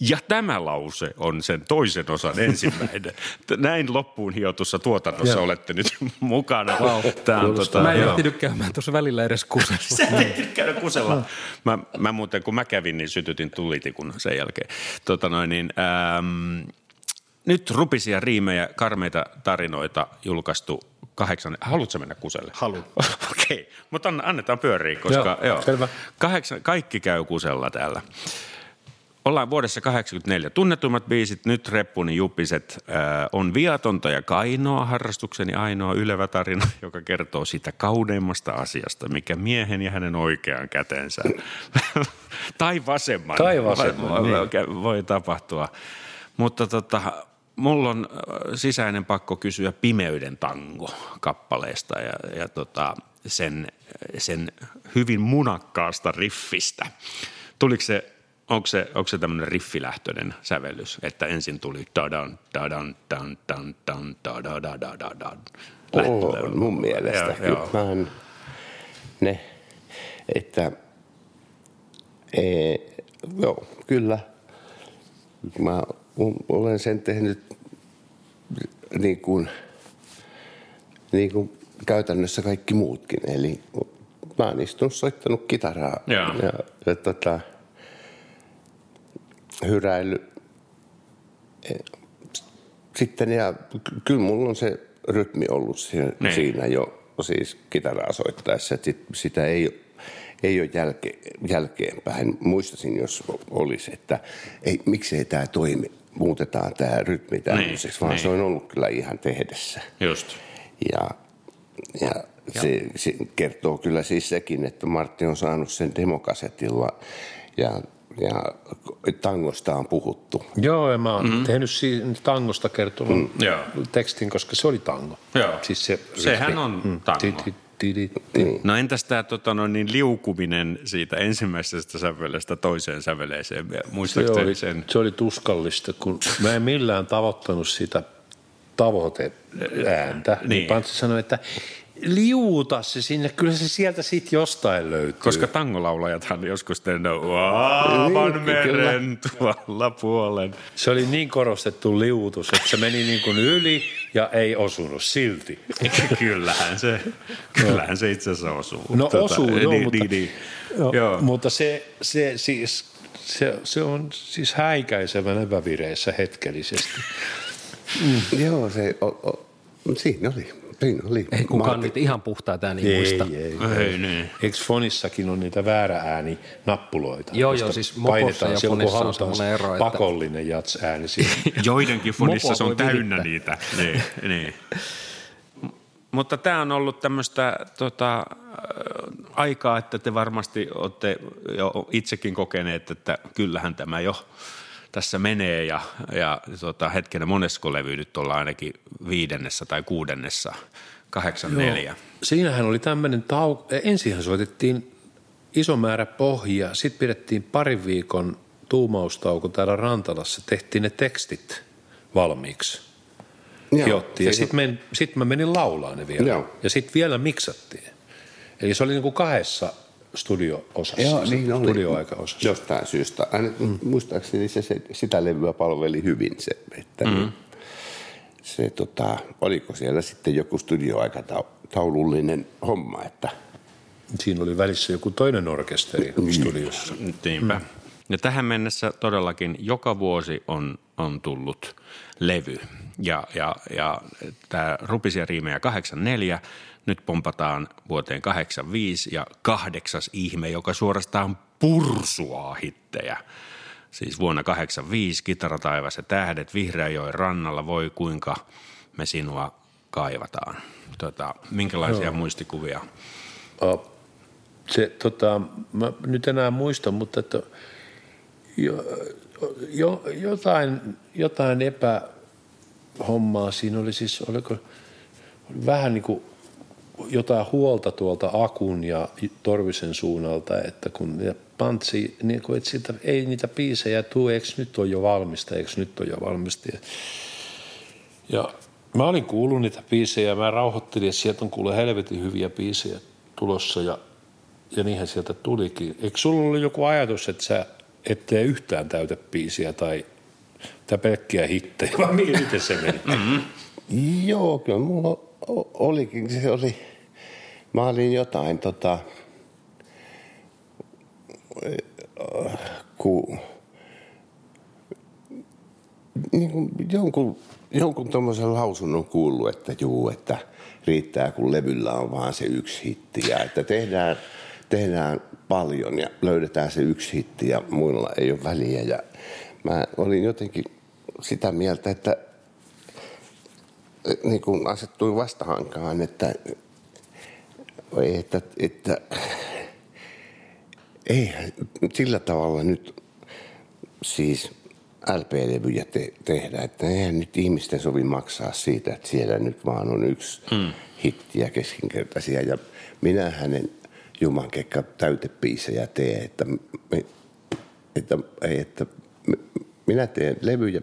Ja tämä lause on sen toisen osan ensimmäinen. Näin loppuun hiotussa tuotannossa Joo. olette nyt mukana. Vau, Tämä on, kuulostaa. Mä en ehtinyt käymään tuossa välillä edes kusella. Sä et ehtinyt käydä kusella. Mä, mä muuten, kun mä kävin, niin sytytin tulitikun sen jälkeen. Tota noin, niin, ähm, nyt rupisia riimejä, karmeita tarinoita julkaistu kahdeksan. Haluatko mennä kuselle? Haluan. Okei, okay. mutta annetaan pyöriä, koska Joo, joo, selvä. Kahdeksan, kaikki käy kusella täällä. Ollaan vuodessa 84. Tunnetummat biisit, nyt reppuni juppiset, äh, on viatonta ja kainoa, harrastukseni ainoa ylevä tarina, joka kertoo siitä kauneimmasta asiasta, mikä miehen ja hänen oikean kätensä tai vasemman, Tai vasemman, voi, niin. voi, voi tapahtua. Mutta tota, mulla on äh, sisäinen pakko kysyä Pimeyden tango kappaleesta ja, ja tota, sen, sen hyvin munakkaasta riffistä. Tuliko se, onko se, onko se tämmöinen riffilähtöinen sävellys, että ensin tuli da-dan, da-dan, dan, dan, dan, da da da da da da On mun mielestä. Joo, Kyllä joo. mä en, ne, että e, joo, kyllä. Mä olen sen tehnyt niin kuin, niin kuin käytännössä kaikki muutkin. Eli mä oon istunut soittanut kitaraa Joo. ja, ja tota, hyräily. E, Sitten ja ky- kyllä mulla on se rytmi ollut siinä, Niin. siinä jo siis kitaraa soittaessa. että Sit, sitä ei, ei ole jälke, jälkeenpäin. Muistaisin, jos olisi, että ei, miksei tämä toimi, muutetaan tämä rytmi tämmöiseksi, Niin, vaan niin. se on ollut kyllä ihan tehdessä. Just. Ja, ja se, se kertoo kyllä siis sekin, että Martti on saanut sen demokasetilla ja, ja tangosta on puhuttu. Joo, ja mä oon mm. tehnyt siinä tangosta kertovan mm. Tekstin, koska se oli tango. Joo. Siis se Sehän riffi. on tango. Ti- ti- ti- ti- ti. No entäs tämä tota, no, niin liukuminen siitä ensimmäisestä sävelestä toiseen säveleeseen? Se oli, sen? se oli tuskallista, kun mä en millään tavoittanut sitä tavoiteääntä. Niin. Niin Pantsi sanoi, että liuuta se sinne, kyllä se sieltä sitten jostain löytyy. Koska tangolaulajathan joskus tehdään aavan Niin, meren tuolla puolen. se oli niin korostettu liuutus, että se meni niin kuin yli ja ei osunut silti. kyllähän se, kyllähän se itse asiassa osuu. No osuu, joo, niin, mutta, niin, niin. Joo, Joo. mutta se, se, siis, se, se on siis häikäisevän epävireessä hetkellisesti. Joo, se o, o, siinä oli. Siinä oli. Ei kukaan Martti- niitä ihan puhtaita ääniä muista. ei. Ei niin. Eikö Fonissakin on niitä väärä ääni nappuloita? Joo, joo, siis Mopossa painetaan ja silloin, Fonissa on semmoinen ero, että- pakollinen jats ääni siinä. Joidenkin fonissa se on täynnä niitä. Niin, niin. Mutta tämä on ollut tämmöistä tota, äh, aikaa, että te varmasti olette jo itsekin kokeneet, että kyllähän tämä jo tässä menee ja, ja tota, hetkinen monesko levy nyt ollaan ainakin viidennessä tai kuudennessa, kahdeksan neljä. Siinähän oli tämmöinen tau... Ensinhän soitettiin iso määrä pohjia, sitten pidettiin parin viikon tuumaustauko täällä Rantalassa, tehtiin ne tekstit valmiiksi. Joo, Hiottiin. Ja siinä- sitten men, sit mä menin laulaan ne vielä. Joo. Ja sitten vielä miksattiin. Eli se oli niin kuin kahdessa studio-osassa. Joo, niin oli. Studioaika-osassa. Jostain syystä. Aina, mm. Muistaakseni se, se, sitä levyä palveli hyvin se, että mm. se tota, oliko siellä sitten joku studioaikataulullinen homma, että Siinä oli välissä joku toinen orkesteri Niin. studiossa. Niinpä. Mm. Ja tähän mennessä todellakin joka vuosi on, on tullut levy. Ja, ja, ja tämä Rupisia riimejä 84, nyt pompataan vuoteen 85 ja kahdeksas ihme, joka suorastaan pursuaa hittejä. Siis vuonna 85 Kitarataivas ja tähdet Vihreäjoen rannalla, voi kuinka me sinua kaivataan. Tota, minkälaisia Joo. muistikuvia? Oh, se, tota, mä nyt enää muista, mutta että jo, jo, jotain, jotain epähommaa siinä oli siis, oliko oli vähän niin kuin jotain huolta tuolta Akun ja Torvisen suunnalta, että kun ne pantsi, niin kuin, että siitä, ei niitä biisejä tule, eikö nyt ole jo valmista, eikö nyt ole jo valmista. Ja, ja mä olin kuullut niitä biisejä ja mä rauhoittelin, että sieltä on kuule helvetin hyviä biisejä tulossa ja, ja niinhän sieltä tulikin. Eikö sulla ollut joku ajatus, että sä ettei yhtään täytepiisiä tai, tai pelkkiä hittejä, vai miten se meni? Mm-hmm. Joo, kyllä mulla olikin. Se oli, mä olin jotain tota, ku, niin kuin jonkun, jonkun tuommoisen lausunnon kuullut, että juu, että riittää kun levyllä on vaan se yksi hitti ja että tehdään, tehdään paljon ja löydetään se yksi hitti ja muilla ei ole väliä. Ja mä olin jotenkin sitä mieltä, että niin kuin asettuin vastahankaan, että, että, että ei sillä tavalla nyt siis LP-levyjä te, tehdä, että eihän nyt ihmisten sovi maksaa siitä, että siellä nyt vaan on yksi hmm. hittiä keskinkertaisia ja minä hänen jumankekka täytepiisejä tee, että, me, että, ei, että minä teen levyjä,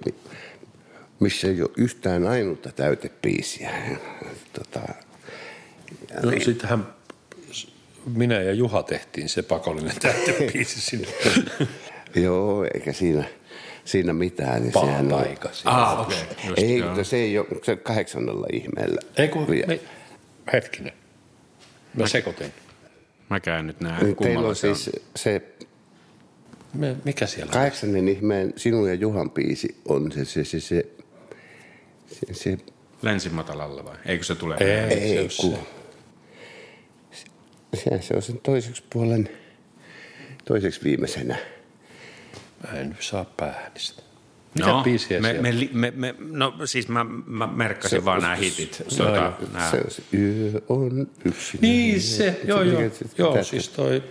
missä ei ole yhtään ainutta täytepiisiä. Tota, no niin. sittenhän minä ja Juha tehtiin se pakollinen täytepiisi sinne. Joo, eikä siinä, siinä mitään. Niin Paha paikka. Ah, okay. ei, joo. se ei ole se kahdeksannella ihmeellä. Ei kun, me, hetkinen. Mä, mä sekoitin. Mäkään nyt näen. Teillä on siis se me, mikä siellä Kahdeksannen ihmeen sinun ja Juhan biisi on se, se, se, se, se, se Länsimatalalla vai? Eikö se tule? Ei, ei se, kun, se, se on sen toiseksi puolen, toiseksi viimeisenä. Mä en saa päähän sitä. Mitä no, biisiä me, me, me, me, no siis mä, mä merkkasin se, vaan nämä hitit. Se, tuota, nää. se, se, yö on yksi. Niin se, joo joo, joo siis toi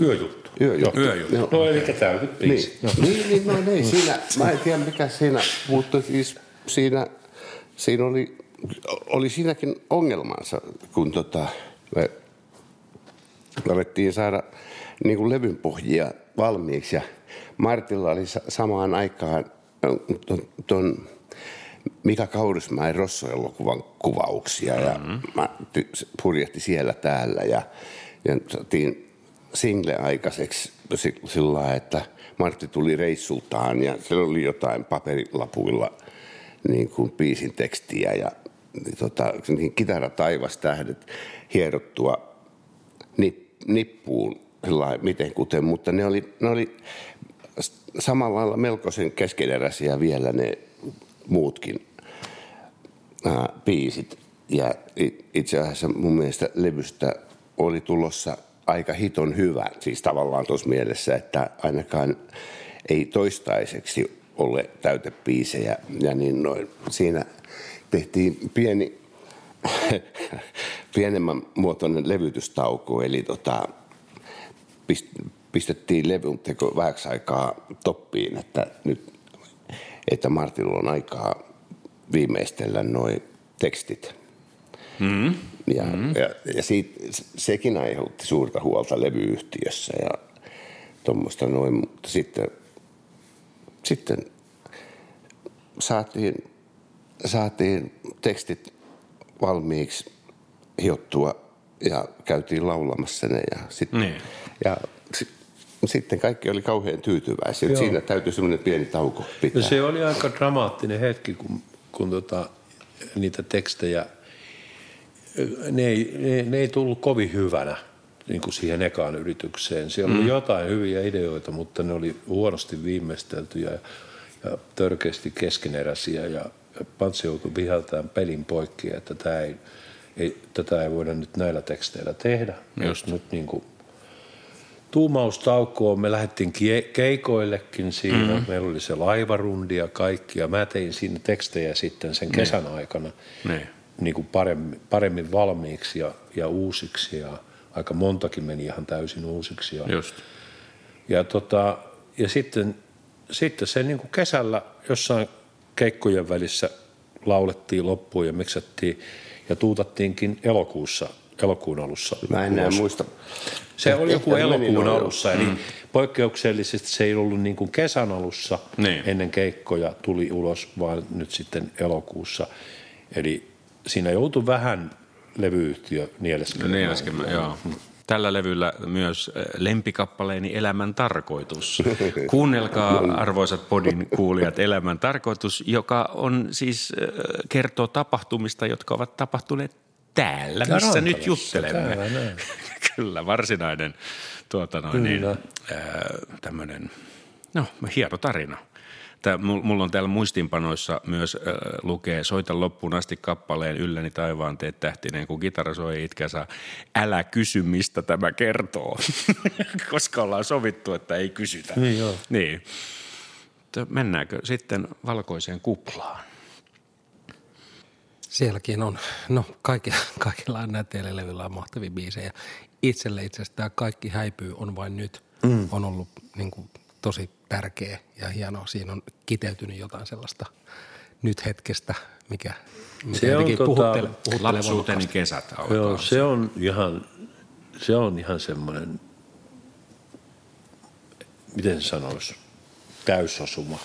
yöjuttu. Yöjuttu. Yöjuttu. Joo. No eli täytyt biisi. Niin, niin, niin, no niin, siinä, mä en tiedä mikä siinä, mutta siis siinä, siinä oli, oli siinäkin ongelmansa, kun tota, me alettiin saada niin kuin levyn pohjia valmiiksi ja Martilla oli samaan aikaan tuon Mika Kaurismäen Rosso-elokuvan kuvauksia ja mm-hmm. mä purjehti siellä täällä ja, ja saatiin single aikaiseksi sillä että Martti tuli reissultaan ja siellä oli jotain paperilapuilla niin kuin biisin tekstiä ja niin tota, niin kitara taivas tähdet hierottua nip, nippuun miten kuten, mutta ne oli, ne oli samalla lailla melkoisen keskeneräisiä vielä ne muutkin ää, biisit. Ja itse asiassa mun mielestä levystä oli tulossa aika hiton hyvä, siis tavallaan tuossa mielessä, että ainakaan ei toistaiseksi ole täytepiisejä. Ja niin noin, siinä tehtiin pieni, pienemmän muotoinen levytystauko, eli tota, pistettiin levyn teko vähäksi aikaa toppiin, että nyt että Martilla on aikaa viimeistellä noin tekstit. Mm. Ja, mm. ja, ja siitä, sekin aiheutti suurta huolta levyyhtiössä ja tuommoista noin, mutta sitten, sitten saatiin, saatiin tekstit valmiiksi hiottua ja käytiin laulamassa ne ja sitten niin. Ja sitten kaikki oli kauhean tyytyväisiä. Siinä täytyy semmoinen pieni tauko pitää. No se oli aika dramaattinen hetki, kun, kun tota, niitä tekstejä, ne ei, ne, ne ei tullut kovin hyvänä niin kuin siihen ekaan yritykseen. Siellä mm. oli jotain hyviä ideoita, mutta ne oli huonosti viimeisteltyjä ja, ja törkeästi keskeneräisiä. Ja Pantsi joutui viheltämään pelin poikki, että tämä ei, ei, tätä ei voida nyt näillä teksteillä tehdä. Just. Nyt niin kuin tuumaustaukoon me lähdettiin keikoillekin siinä. Mm. Meillä oli se laivarundi ja kaikki. Ja mä tein siinä tekstejä sitten sen kesän ne. aikana ne. Niin kuin paremmin, paremmin valmiiksi ja, ja uusiksi. Ja aika montakin meni ihan täysin uusiksi. Ja, Just. ja, tota, ja sitten, sitten se niin kuin kesällä jossain keikkojen välissä laulettiin loppuun ja miksettiin ja tuutattiinkin elokuussa elokuun alussa. Mä en enää muista. Se oli joku elokuun alussa, eli mm. poikkeuksellisesti se ei ollut niin kuin kesän alussa niin. ennen keikkoja tuli ulos, vaan nyt sitten elokuussa. Eli siinä joutui vähän levyyhtiö nieleskemään. Nieleskemään, joo. Tällä levyllä myös äh, lempikappaleeni Elämän tarkoitus. Kuunnelkaa arvoisat podin kuulijat Elämän tarkoitus, joka on siis äh, kertoo tapahtumista, jotka ovat tapahtuneet täällä, missä nyt juttelemme. Täällä, Kyllä, varsinainen tuota noin, niin, tämmöinen, no hieno tarina. Tää, mulla on täällä muistinpanoissa myös äh, lukee Soita loppuun asti kappaleen Ylläni taivaan teet tähtinen, kun kitara soi itkä saa. Älä kysy, mistä tämä kertoo, koska ollaan sovittu, että ei kysytä. Niin joo. Niin. Mennäänkö sitten valkoiseen kuplaan? Sielläkin on, no kaikilla, kaikilla on näitä levyllä on mahtavia biisejä. Itselle itse asiassa tämä Kaikki häipyy on vain nyt mm. on ollut niin kuin, tosi tärkeä ja hieno. Siinä on kiteytynyt jotain sellaista nyt hetkestä, mikä, mikä se on tota, puhuttele, puhuttele Lapsuuteni kesät alkaa. Joo, se on ihan, se on ihan semmoinen, miten se sanoisi, täysosuma.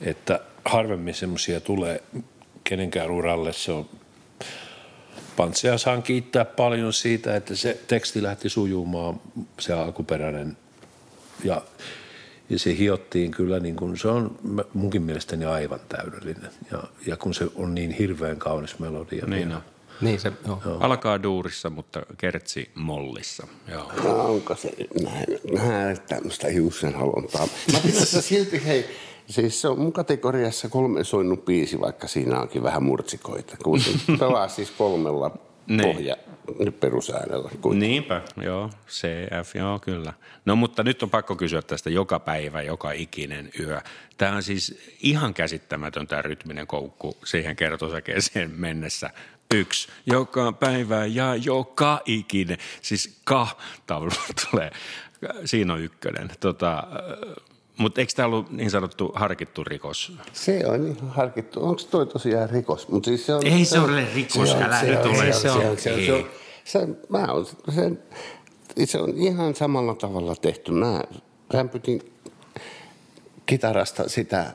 Että harvemmin semmoisia tulee kenenkään uralle. Se on Pantsia saan kiittää paljon siitä, että se teksti lähti sujumaan, se alkuperäinen. Ja, ja se hiottiin kyllä, niin kuin, se on munkin mielestäni aivan täydellinen. Ja, ja kun se on niin hirveän kaunis melodia. Niin, on. Niin se, joo. joo. Alkaa duurissa, mutta kertsi mollissa. Joo. No, onko se näin, näin tämmöistä hiusenhalontaa? Mä pidän silti, hei, Siis se on mun kategoriassa kolme soinnut biisi, vaikka siinä onkin vähän murtsikoita. Kun se pelaa siis kolmella niin. pohja perusäänellä. Kuitenkin. Niinpä, joo, CF, joo kyllä. No mutta nyt on pakko kysyä tästä joka päivä, joka ikinen yö. Tämä on siis ihan käsittämätön tämä rytminen koukku siihen kertosäkeeseen mennessä. Yksi, joka päivä ja joka ikinen. Siis ka tulee. Siinä on ykkönen. Tota, mutta eikö tämä ollut niin sanottu harkittu rikos? Se on niin harkittu. Onko toi tosiaan rikos? Mut siis se on, ei se, ole rikos, se älä nyt ole. Se on, se on, se on, se on, mä on, se, se on ihan samalla tavalla tehty. Mä rämpytin kitarasta sitä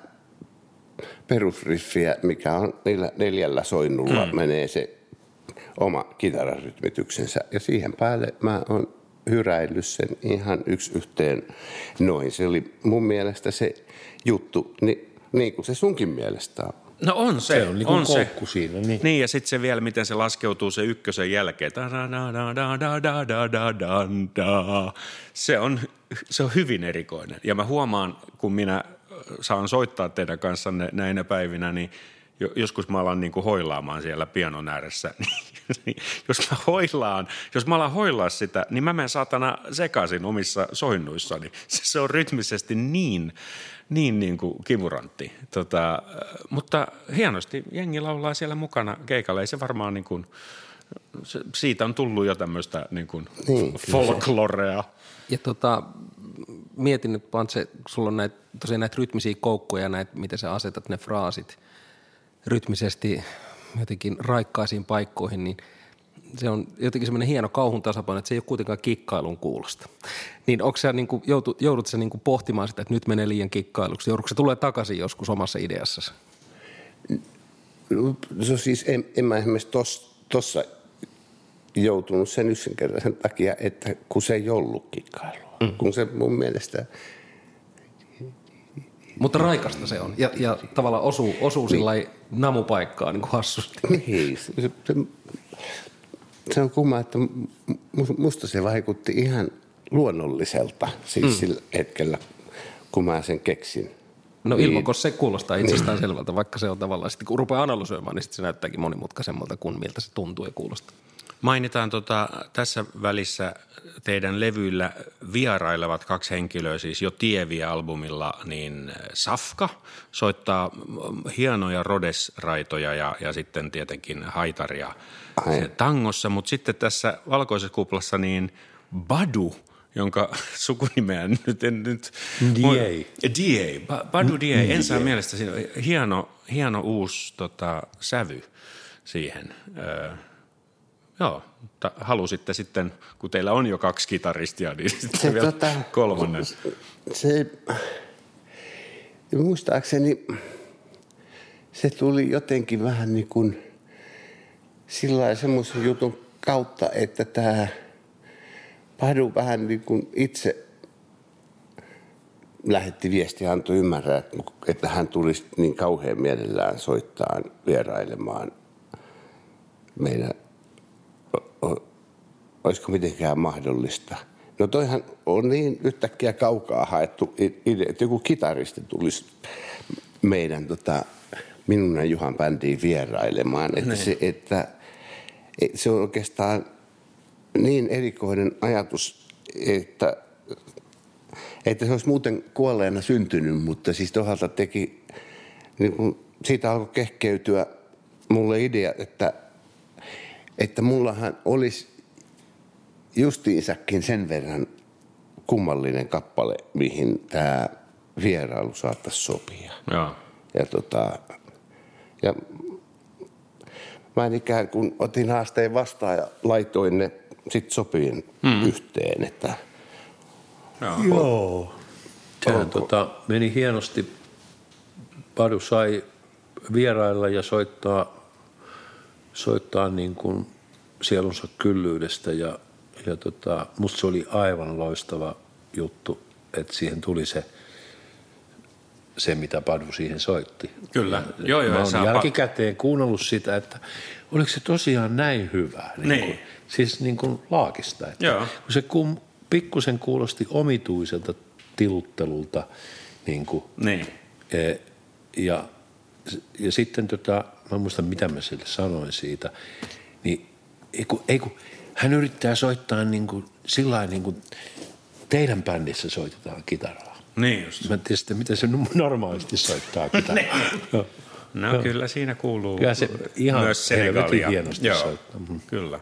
perusriffiä, mikä on niillä neljällä soinnulla mm. menee se oma kitararytmityksensä. Ja siihen päälle mä oon hyräillyt sen ihan yksi yhteen noin. Se oli mun mielestä se juttu, niin, niin kuin se sunkin mielestä on. No on se. Se on, niin on se. siinä. Niin, niin ja sitten se vielä, miten se laskeutuu se ykkösen jälkeen. Se on, se on hyvin erikoinen. Ja mä huomaan, kun minä saan soittaa teidän kanssanne näinä päivinä, niin – joskus mä alan niin kuin hoilaamaan siellä pianon ääressä, niin jos mä hoilaan, jos mä alan hoilaa sitä, niin mä menen saatana sekaisin omissa soinnuissani. Se, se on rytmisesti niin, niin, niin kuin kimurantti. Tota, mutta hienosti jengi laulaa siellä mukana keikalla. Ei se varmaan niin kuin, se, siitä on tullut jo tämmöistä niin kuin niin, folklorea. Ja tota, mietin nyt, Pantse, sulla on näitä, tosiaan näitä rytmisiä koukkuja, näitä, miten sä asetat ne fraasit – rytmisesti jotenkin raikkaisiin paikkoihin, niin se on jotenkin semmoinen hieno kauhun tasapaino, että se ei ole kuitenkaan kikkailun kuulosta. Niin onko sä niin kuin, joutu, joudut sä niin kuin pohtimaan sitä, että nyt menee liian kikkailuksi? Joudutko se tulee takaisin joskus omassa ideassasi? No, siis, en, en mä esimerkiksi tuossa joutunut sen yksinkertaisen takia, että kun se ei ollut kikkailua. Mm. Kun se mun mielestä – mutta raikasta se on ja, ja tavallaan osuu, osuu niin. Namupaikkaa niin kuin hassusti. Niin, se, se, se on kumma, että musta se vaikutti ihan luonnolliselta siis mm. sillä hetkellä, kun mä sen keksin. No niin. ilman, se kuulostaa itsestään selvältä, vaikka se on tavallaan, sitten kun rupeaa analysoimaan, niin se näyttääkin monimutkaisemmalta kuin miltä se tuntuu ja kuulostaa. Mainitaan tota, tässä välissä teidän levyillä vierailevat kaksi henkilöä, siis jo Tievi-albumilla, niin Safka soittaa hienoja Rodes-raitoja ja, ja sitten tietenkin haitaria Ai. tangossa, mutta sitten tässä valkoisessa kuplassa niin Badu – jonka sukunimeä nyt en nyt... D.A. D.A. Badu D.A. En saa mielestä siinä hieno, hieno uusi tota, sävy siihen. Öö, Joo, mutta halusitte sitten, kun teillä on jo kaksi kitaristia, niin sitten se, vielä tota, kolmannen. Se, muistaakseni se tuli jotenkin vähän niin kuin sillä semmoisen jutun kautta, että tämä Padu vähän niin kuin itse lähetti viestiä, antoi ymmärrä, että hän tulisi niin kauhean mielellään soittaa vierailemaan meidän, olisiko mitenkään mahdollista. No toihan on niin yhtäkkiä kaukaa haettu idea, että joku kitaristi tulisi meidän tota, minun ja Juhan bändiin vierailemaan. Että Niin. se, että, että se on oikeastaan niin erikoinen ajatus, että, että se olisi muuten kuolleena syntynyt, mutta siis toisaalta teki, niin kun siitä alkoi kehkeytyä mulle idea, että, että mullahan olisi justiinsakin sen verran kummallinen kappale, mihin tämä vierailu saattaisi sopia. Joo. Ja, tota, ja mä en ikään kuin otin haasteen vastaan ja laitoin ne sitten sopiin mm. yhteen, että Joo. Joo. Sehän tota, meni hienosti. Padu sai vierailla ja soittaa, soittaa niin kuin sielunsa kyllyydestä ja, ja tota, musta se oli aivan loistava juttu, että siihen tuli se, se mitä Padu siihen soitti. Kyllä. Joo, joo, Mä ja oon saa pa- jälkikäteen kuunnellut sitä, että oliko se tosiaan näin hyvää. Niin. Niin. Kuin, siis niin kuin laakista. Että Joo. kun se kum, pikkusen kuulosti omituiselta tiluttelulta, niin kuin, Niin. e, ja, ja sitten tota, mä en muista mitä mä sille sanoin siitä, niin ei kun, ei kun, hän yrittää soittaa niin kuin, sillä niin kuin teidän bändissä soitetaan kitaraa. Niin just. Mä en tiedä sitten, miten se normaalisti soittaa kitaraa. Joo. No Joo. kyllä siinä kuuluu Kyllä se ihan myös Senegalia. hienosti Joo, soittaa. Mhm. Kyllä.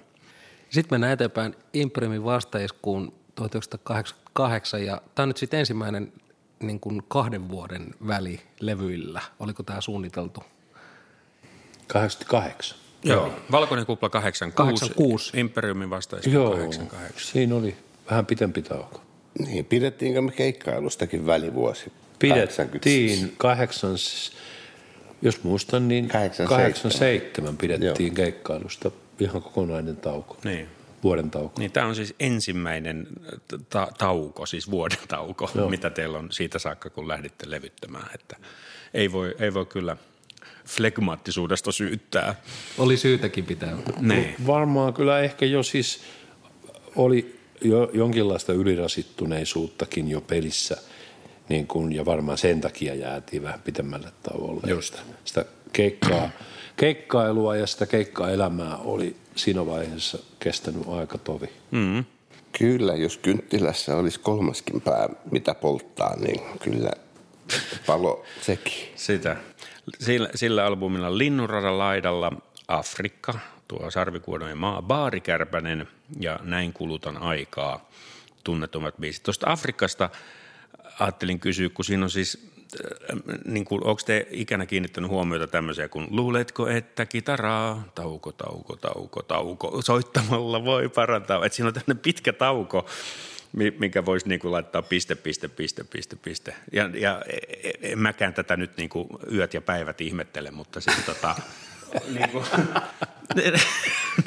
Sitten mennään eteenpäin Imprimin vastaiskuun 1988 ja tämä on nyt sitten ensimmäinen niin kuin kahden vuoden väli levyillä. Oliko tämä suunniteltu? 88. Joo. Valkoinen kupla 86. 86. Imperiumin vastaisku Joo, 88. siinä oli vähän pitempi tauko. niin, pidettiinkö me keikkailustakin välivuosi? 80. Pidettiin kahdeksan, jos muistan, niin 87. 87 pidettiin keikkailusta ihan kokonainen tauko. Niin. Vuoden tauko. Niin tämä on siis ensimmäinen ta- tauko, siis vuoden tauko, Joo. mitä teillä on siitä saakka, kun lähditte levyttämään. Että ei, voi, ei voi kyllä flegmaattisuudesta syyttää. Oli syytäkin pitää. Niin. Varmaan kyllä ehkä jo siis oli jo jonkinlaista ylirasittuneisuuttakin jo pelissä, niin kun, ja varmaan sen takia jäätiin vähän pitemmälle tauolle. Just. Sitä keikkaa, keikkailua ja sitä keikkaelämää oli siinä vaiheessa kestänyt aika tovi. Mm. Kyllä, jos kynttilässä olisi kolmaskin pää, mitä polttaa, niin kyllä palo sekin. Sitä. Sillä, sillä albumilla Linnunradan laidalla Afrikka, tuo sarvikuonojen maa, Baarikärpänen ja Näin kulutan aikaa, tunnetummat biisit. Tuosta Afrikasta ajattelin kysyä, kun siinä on siis, äh, niin kuin, onko te ikänä kiinnittänyt huomiota tämmöisiä kuin luuletko, että kitaraa, tauko, tauko, tauko, tauko, soittamalla voi parantaa. Että siinä on tämmöinen pitkä tauko, mi- mikä voisi niin kuin laittaa piste, piste, piste, piste, piste. Ja, ja e- e- en mäkään tätä nyt niin kuin yöt ja päivät ihmettele, mutta siis tota, niin kuin,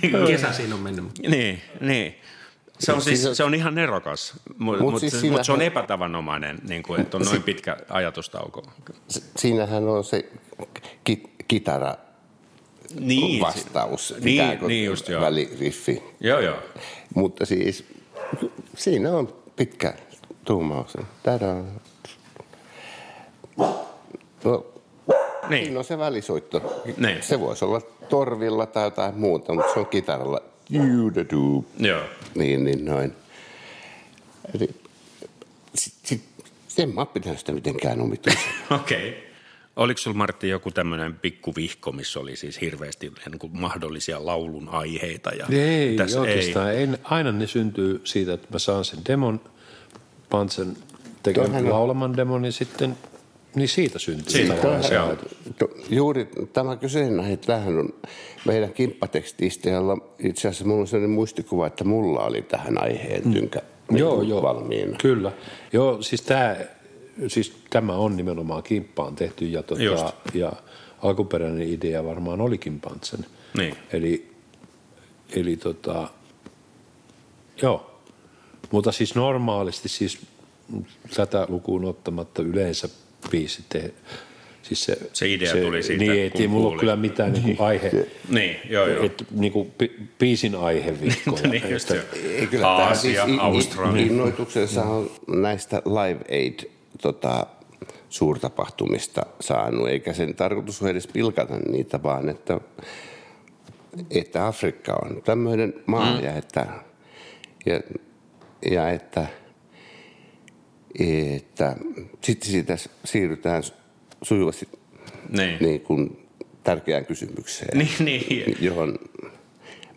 niin kuin, Kesä siinä on mennyt. niin, niin. Se on, siis, se on ihan nerokas, mutta Mut mut, siis mut, siinähän- se on epätavanomainen, niin kuin, että on noin pitkä ajatustauko. Siinähän on se ki- kitara Niin, vastaus, niin, niin just joo. väliriffi. Joo, joo. Mutta siis siinä on pitkä tuumaus. Tada. No, Niin. siinä on se välisoitto. Niin. Se voisi olla torvilla tai jotain muuta, mutta se on kitaralla. Joo. Niin, niin noin. Eli sit, sit, en mä pitänyt sitä mitenkään omituisena. Okei. Okay. Oliko sulla Martti joku tämmöinen pikkuvihko, missä oli siis hirveästi niin kuin mahdollisia laulun aiheita? Ja Ei, tässä oikeastaan. Ei. En, aina ne syntyy siitä, että mä saan sen demon, Pantsen Toihan tekemään on- laulaman demon, niin sitten niin siitä syntyy. Siitä, tavallaan se. To- Juuri tämä kyseinen aihe, tämähän on meidän kimppatekstiistä, jolla itse asiassa mulla on sellainen muistikuva, että mulla oli tähän aiheen tynkä Joo, joo. valmiina. Kyllä. Joo, siis tämä, siis tämä on nimenomaan kimppaan tehty ja, Just. tota, ja alkuperäinen idea varmaan olikin Pantsen. Niin. Eli, eli tota, joo, Mutta siis normaalisti siis tätä lukuun ottamatta yleensä biisit te, Siis se, se idea se, tuli siitä, Niin, ei mulla ole kyllä mitään niin kuin aihe. Niin, joo, joo. Et, niin kuin biisin aiheviikkoja. niin, just että, ei, kyllä Aasia, siis Australia. Innoituksessa on näistä Live Aid tota, suurtapahtumista saanut, eikä sen tarkoitus ole edes pilkata niitä, vaan että, että Afrikka on tämmöinen maa mm. ja että, ja, ja että, että sitten siitä siirrytään sujuvasti niin. Niin kuin tärkeään kysymykseen, niin, niin. johon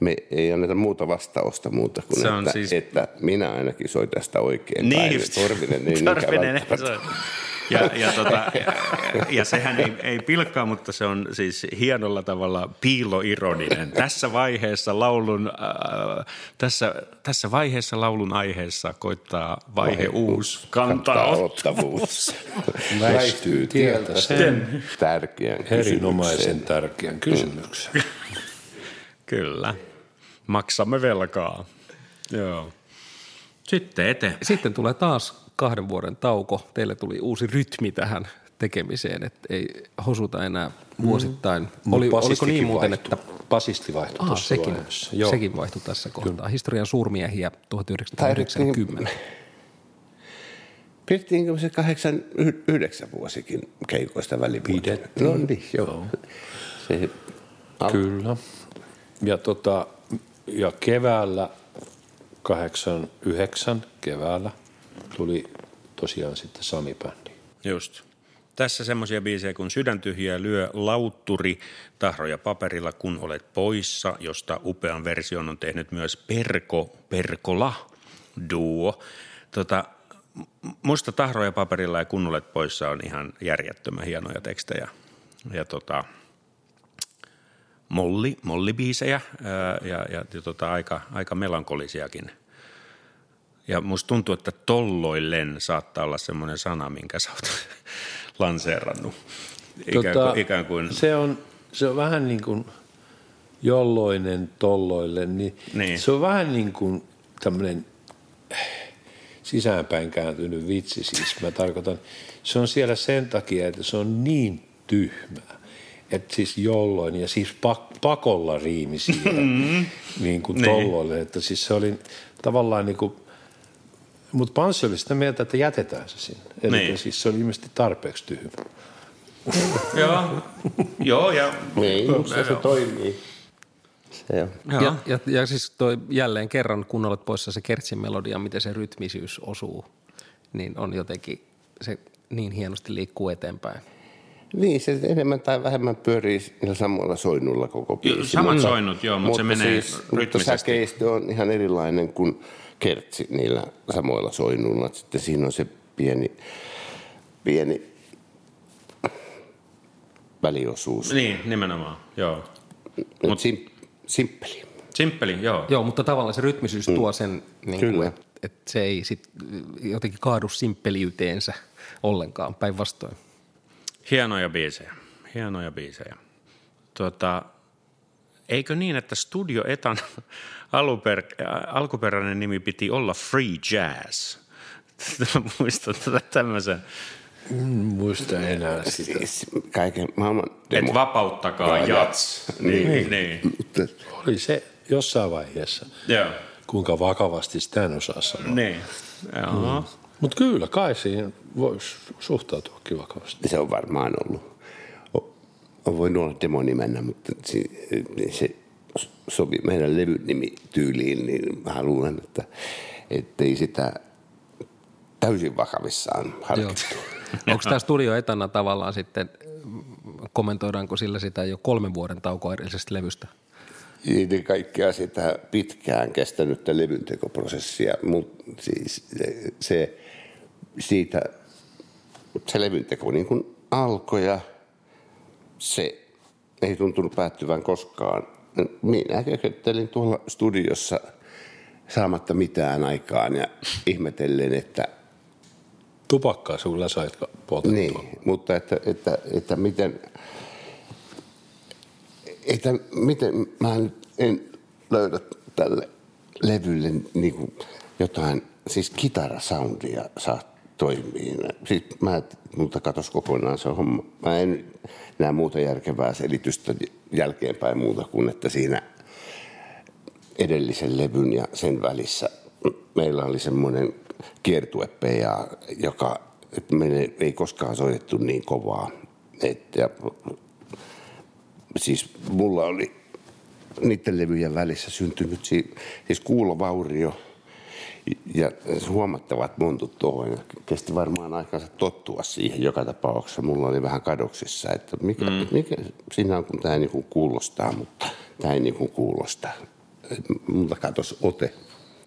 me ei anneta muuta vastausta muuta kuin, että, siis... että minä ainakin soitan sitä oikein niin, päin. Torvinen ei Torvinen ei ja, ja, tota, ja, ja sehän ei, ei pilkkaa, mutta se on siis hienolla tavalla piiloironinen. Tässä vaiheessa laulun, äh, tässä, tässä vaiheessa laulun aiheessa koittaa vaihe, vaihe uusi kantaa ottavuus. Väistyy tieltä sen tärkeän erinomaisen tärkeän kysymyksen. Kyllä. Maksamme velkaa. Joo. Sitten eteen. Sitten tulee taas kahden vuoden tauko. Teille tuli uusi rytmi tähän tekemiseen, että ei hosuta enää vuosittain. Mm. Oli, oliko niin muuten, että... Pasisti vaihtui ah, sekin, sekin vaihtui tässä kohtaa. Kyllä. Historian suurmiehiä 1990. Pidettiinkö se kahdeksan, yhdeksän vuosikin keikoista välivuotta? No niin, joo. Se, al- Kyllä. Ja, tota, ja keväällä 89 keväällä tuli tosiaan sitten Sami-bändi. Just. Tässä semmoisia biisejä kuin Sydäntyhjää lyö lautturi tahroja paperilla, kun olet poissa, josta upean version on tehnyt myös Perko Perkola duo. Tota, musta tahroja paperilla ja kun olet poissa on ihan järjettömän hienoja tekstejä. Ja tota, molli, mollibiisejä ää, ja, ja, ja tota, aika, aika melankolisiakin – ja musta tuntuu, että tolloillen saattaa olla semmoinen sana, minkä sä oot lanseerannut. Ikään, tota, kuin, ikään kuin. Se, on, se on vähän niin kuin jolloinen tolloille, niin, niin. se on vähän niin kuin tämmöinen sisäänpäin kääntynyt vitsi siis. Mä tarkoitan, se on siellä sen takia, että se on niin tyhmää. Että siis jolloin ja siis pak- pakolla riimi mm-hmm. niin kuin tolloille. Niin. Että siis se oli tavallaan niin kuin – mutta Panssi oli sitä mieltä, että jätetään se sinne. Eli niin. siis se oli ilmeisesti tarpeeksi tyhmä. Joo, joo ja... Niin, se, se toimii. Se on. Ja, ja, ja siis toi jälleen kerran, kun olet poissa se kertsin melodia, miten se rytmisyys osuu, niin on jotenkin, se niin hienosti liikkuu eteenpäin. Niin, se enemmän tai vähemmän pyörii niillä samoilla soinnuilla koko biisi. Samat mutta, soinnut, joo, mutta, mutta se menee siis, rytmisesti. Mutta säkeistö on ihan erilainen kuin kertsi niillä samoilla soinnuilla. Sitten siinä on se pieni, pieni väliosuus. Niin, nimenomaan, joo. Mut, Sim, simppeli. Simppeli, joo. Joo, mutta tavallaan se rytmisyys mm. tuo sen, niin että et se ei sit jotenkin kaadu simppeliyteensä ollenkaan, päinvastoin. Hienoja biisejä, hienoja biisejä. Tuota, eikö niin, että Studio Etan aluper, alkuperäinen nimi piti olla Free Jazz? Muistat tämmöisen? En muista enää sitä. Siis kaiken maailman demo. Et vapauttakaa jats. Niin, niin. niin. Oli se jossain vaiheessa. Joo. Kuinka vakavasti sitä en osaa sanoa. Niin. Mm. Mutta kyllä, kai siihen voisi suhtautuakin vakavasti. Se on varmaan ollut. On voinut olla demonimenä, mutta se, se sovi meidän levynimityyliin, niin mä luulen, että ei sitä täysin vakavissaan harkittu. Onko tämä studio etana tavallaan sitten, kommentoidaanko sillä sitä jo kolmen vuoden taukoa edellisestä levystä? Ennen kaikkea sitä pitkään kestänyttä levyntekoprosessia, mutta siis se, se siitä se levynteko niin kuin alkoi ja se ei tuntunut päättyvän koskaan. Minä kököttelin tuolla studiossa saamatta mitään aikaan ja ihmetellen, että... Tupakkaa sulla sait poltettua. Niin, mutta että, että, että miten... Että miten mä nyt en löydä tälle levylle niin kuin jotain siis kitarasoundia saa toimii. Siis mä, mutta katos kokonaan se homma. Mä en näe muuta järkevää selitystä jälkeenpäin muuta kuin, että siinä edellisen levyn ja sen välissä meillä oli semmoinen kiertue PA, joka me ei koskaan soitettu niin kovaa. Et, ja, siis mulla oli niiden levyjen välissä syntynyt siis kuulovaurio ja huomattavat montut tuohon. Kesti varmaan aikansa tottua siihen joka tapauksessa. Mulla oli vähän kadoksissa, että mikä, mm. mikä siinä on, kun tämä ei niin kuulostaa, mutta tämä ei niin kuulosta. Multa katos ote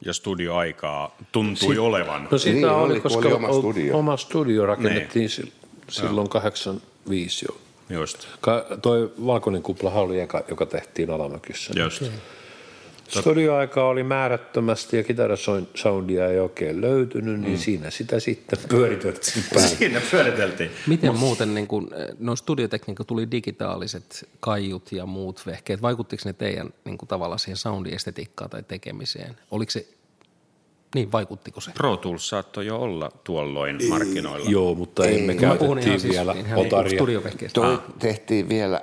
ja studioaikaa tuntui si- olevan. No sitä Niin, oli, oli, koska oli oma studio. oma studio rakennettiin niin. silloin 85 jo. Just. Ka- toi Valkoinen kuplahan oli eka, joka tehtiin Alamäkyssä. Just. Studioaika oli määrättömästi ja kitarasoundia ei oikein löytynyt, niin mm. siinä sitä sitten pyöritettiin päälle. Siinä pyöriteltiin. Miten muuten niin kun, no studiotekniikka tuli digitaaliset kaiut ja muut vehkeet, vaikuttiko ne teidän niin kuin, tavallaan siihen soundiestetiikkaan tai tekemiseen? Oliko se, niin vaikuttiko se? Pro Tools saattoi jo olla tuolloin markkinoilla. Joo, mutta ei, emme käytettiin siis vielä ihan otaria. Toi tehtiin vielä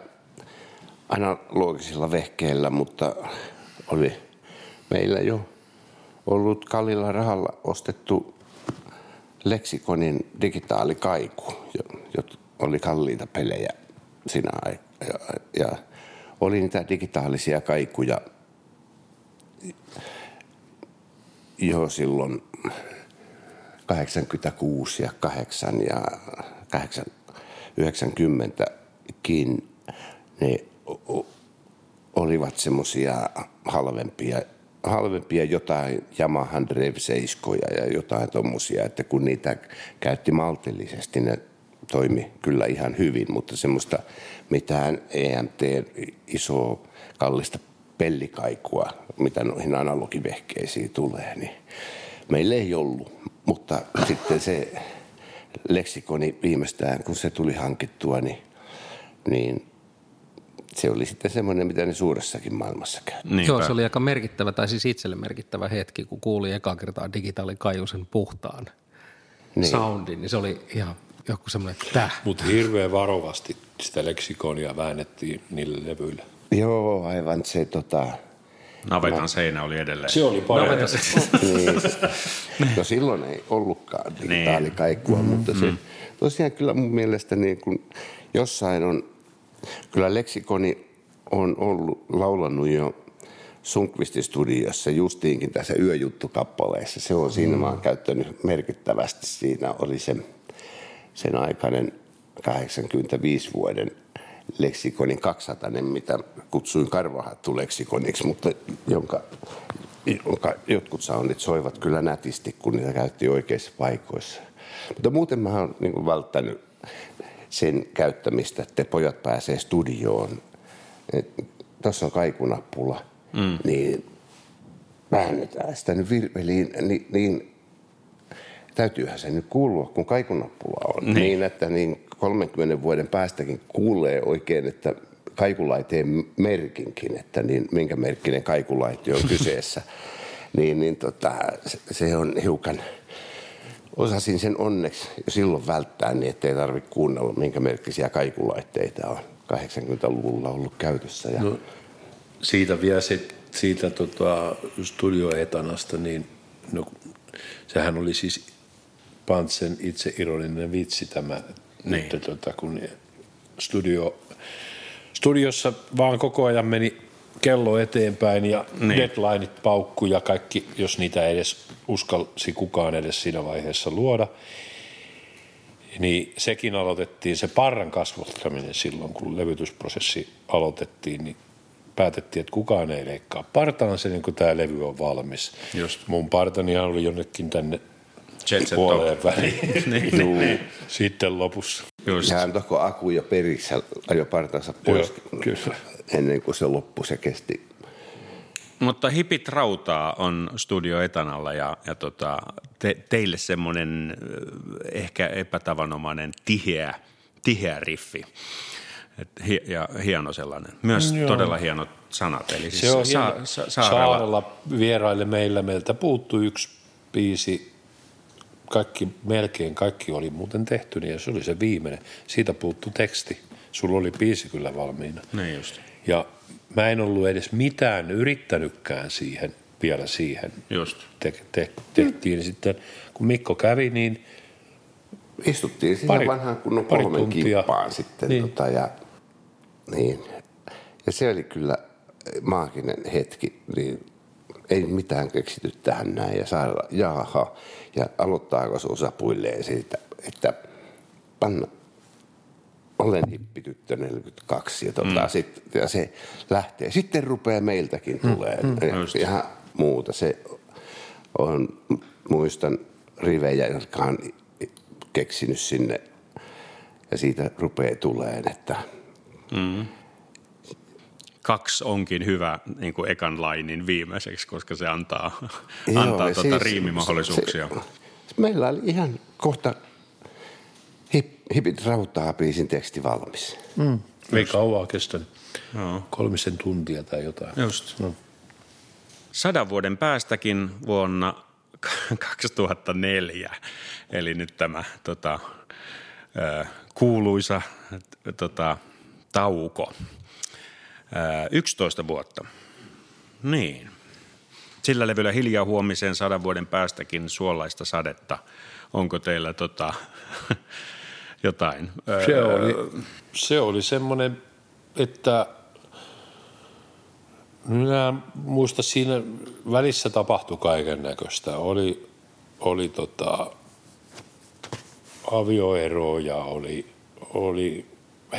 analogisilla vehkeillä, mutta oli meillä jo ollut kallilla rahalla ostettu Lexikonin digitaalikaiku, jo oli kalliita pelejä siinä aikaa. Ja, ja oli niitä digitaalisia kaikuja jo silloin 86 ja 8 ja 8, 90kin ne olivat semmoisia halvempia, halvempia jotain Yamaha 7 ja jotain tommosia, että kun niitä käytti maltillisesti, ne toimi kyllä ihan hyvin, mutta semmoista mitään EMT isoa kallista pellikaikua, mitä noihin analogivehkeisiin tulee, niin meillä ei ollut. Mutta sitten se leksikoni viimeistään, kun se tuli hankittua, niin, niin se oli sitten semmoinen, mitä ne suuressakin maailmassa käy. Niinpä. Joo, se oli aika merkittävä, tai siis itselle merkittävä hetki, kun kuuli eka kertaa digitaalikaiusen puhtaan niin. soundin, niin se oli ihan joku semmoinen, että täh. Mutta hirveän varovasti sitä leksikonia väännettiin niille levyille. Joo, aivan se tota... Navetan seinä oli edelleen. Se oli parempi. niin. No silloin ei ollutkaan digitaalikaikkua, niin. mutta se tosiaan kyllä mun mielestä niin kun jossain on, kyllä leksikoni on ollut laulannut jo Sunkvistin studiossa justiinkin tässä yöjuttukappaleessa. Se on siinä, mä oon käyttänyt merkittävästi. Siinä oli se, sen aikainen 85 vuoden leksikonin 200, mitä kutsuin karvahattu leksikoniksi, mutta jonka, jonka jotkut soundit soivat kyllä nätisti, kun niitä käytti oikeissa paikoissa. Mutta muuten mä oon niin välttänyt sen käyttämistä, että pojat pääsee studioon. Tuossa on kaikunappula, mm. niin väännetään sitä nyt virveliin, niin, niin täytyyhän se nyt kuulua, kun kaikunappula on. Niin, niin että niin 30 vuoden päästäkin kuulee oikein, että kaikulaiteen merkinkin, että niin, minkä merkkinen kaikulaite on kyseessä. niin, niin tota, se on hiukan, osasin sen onneksi jo silloin välttää niin, ettei tarvitse kuunnella, minkä merkkisiä kaikulaitteita on 80-luvulla ollut käytössä. Ja... No, siitä vielä se, siitä tota, studioetanasta, niin no, sehän oli siis Pantsen itse ironinen vitsi tämä, niin. että tota, kun studio, studiossa vaan koko ajan meni kello eteenpäin ja niin. deadlineit paukku ja kaikki, jos niitä edes uskalsi kukaan edes siinä vaiheessa luoda, niin sekin aloitettiin, se parran kasvattaminen silloin, kun levytysprosessi aloitettiin, niin päätettiin, että kukaan ei leikkaa partaan se, niin kun tämä levy on valmis. Just. Mun partanihan oli jonnekin tänne puoleen väliin. niin, niin, niin. Sitten lopussa. Just. Hän toko aku jo perissä ajoi partansa pois Joo, kyllä. ennen kuin se loppui, se kesti. Mutta hipit rautaa on Studio Etanalla ja, ja tota, te, teille semmoinen ehkä epätavanomainen tiheä, tiheä riffi. Et, ja hieno sellainen. Myös Joo. todella hienot sanat. Eli siis se on sa, sa, saarella. saarella vieraille meillä. Meiltä puuttuu yksi biisi, kaikki, melkein kaikki oli muuten tehty, niin ja se oli se viimeinen. Siitä puuttu teksti. Sulla oli biisi kyllä valmiina. Niin just. Ja mä en ollut edes mitään yrittänytkään siihen, vielä siihen. Just. Te, te, tehtiin niin sitten, kun Mikko kävi, niin Istuttiin siinä Pari- vanhan kunnon pari kolmen tuntia. kimppaan sitten. Niin. Tota, ja, niin. ja se oli kyllä maaginen hetki. Niin ei mitään keksity tähän näin ja saada, jaha, ja aloittaako se osapuilleen siitä, että panna, olen hippityttö 42 ja, tota, mm. sit, ja se lähtee. Sitten rupeaa meiltäkin tulee mm, just. ja ihan muuta. Se on, muistan rivejä, jotka on keksinyt sinne ja siitä rupeaa tuleen, että Kaksi onkin hyvä niin kuin ekan lainin viimeiseksi, koska se antaa, Joo, antaa tuota siis riimimahdollisuuksia. Se, meillä oli ihan kohta hip, hipit rautaa biisin teksti valmis. ei kauaa kestänyt. Joo. Kolmisen tuntia tai jotain. Just. No. Sadan vuoden päästäkin vuonna 2004, eli nyt tämä tota, kuuluisa tota, tauko. Ö, 11 vuotta. Niin. Sillä levyllä hiljaa huomiseen sadan vuoden päästäkin suolaista sadetta. Onko teillä tota, jotain? Ö, Se oli, se oli semmoinen, että minä muista siinä välissä tapahtui kaiken näköistä. Oli, oli tota, avioeroja, oli, oli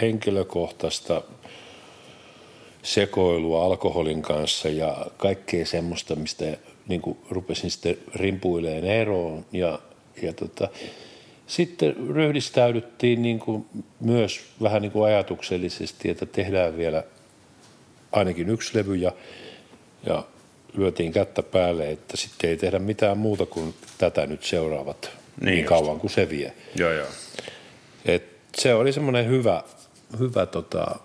henkilökohtaista sekoilua alkoholin kanssa ja kaikkea semmoista, mistä niin kuin rupesin sitten rimpuileen eroon. Ja, ja tota, sitten ryhdistäydyttiin niin kuin myös vähän niin kuin ajatuksellisesti, että tehdään vielä ainakin yksi levy ja, ja lyötiin kättä päälle, että sitten ei tehdä mitään muuta kuin tätä nyt seuraavat Niin niin, just. kauan kuin se vie. Joo, joo. Et se oli semmoinen hyvä, hyvä tota,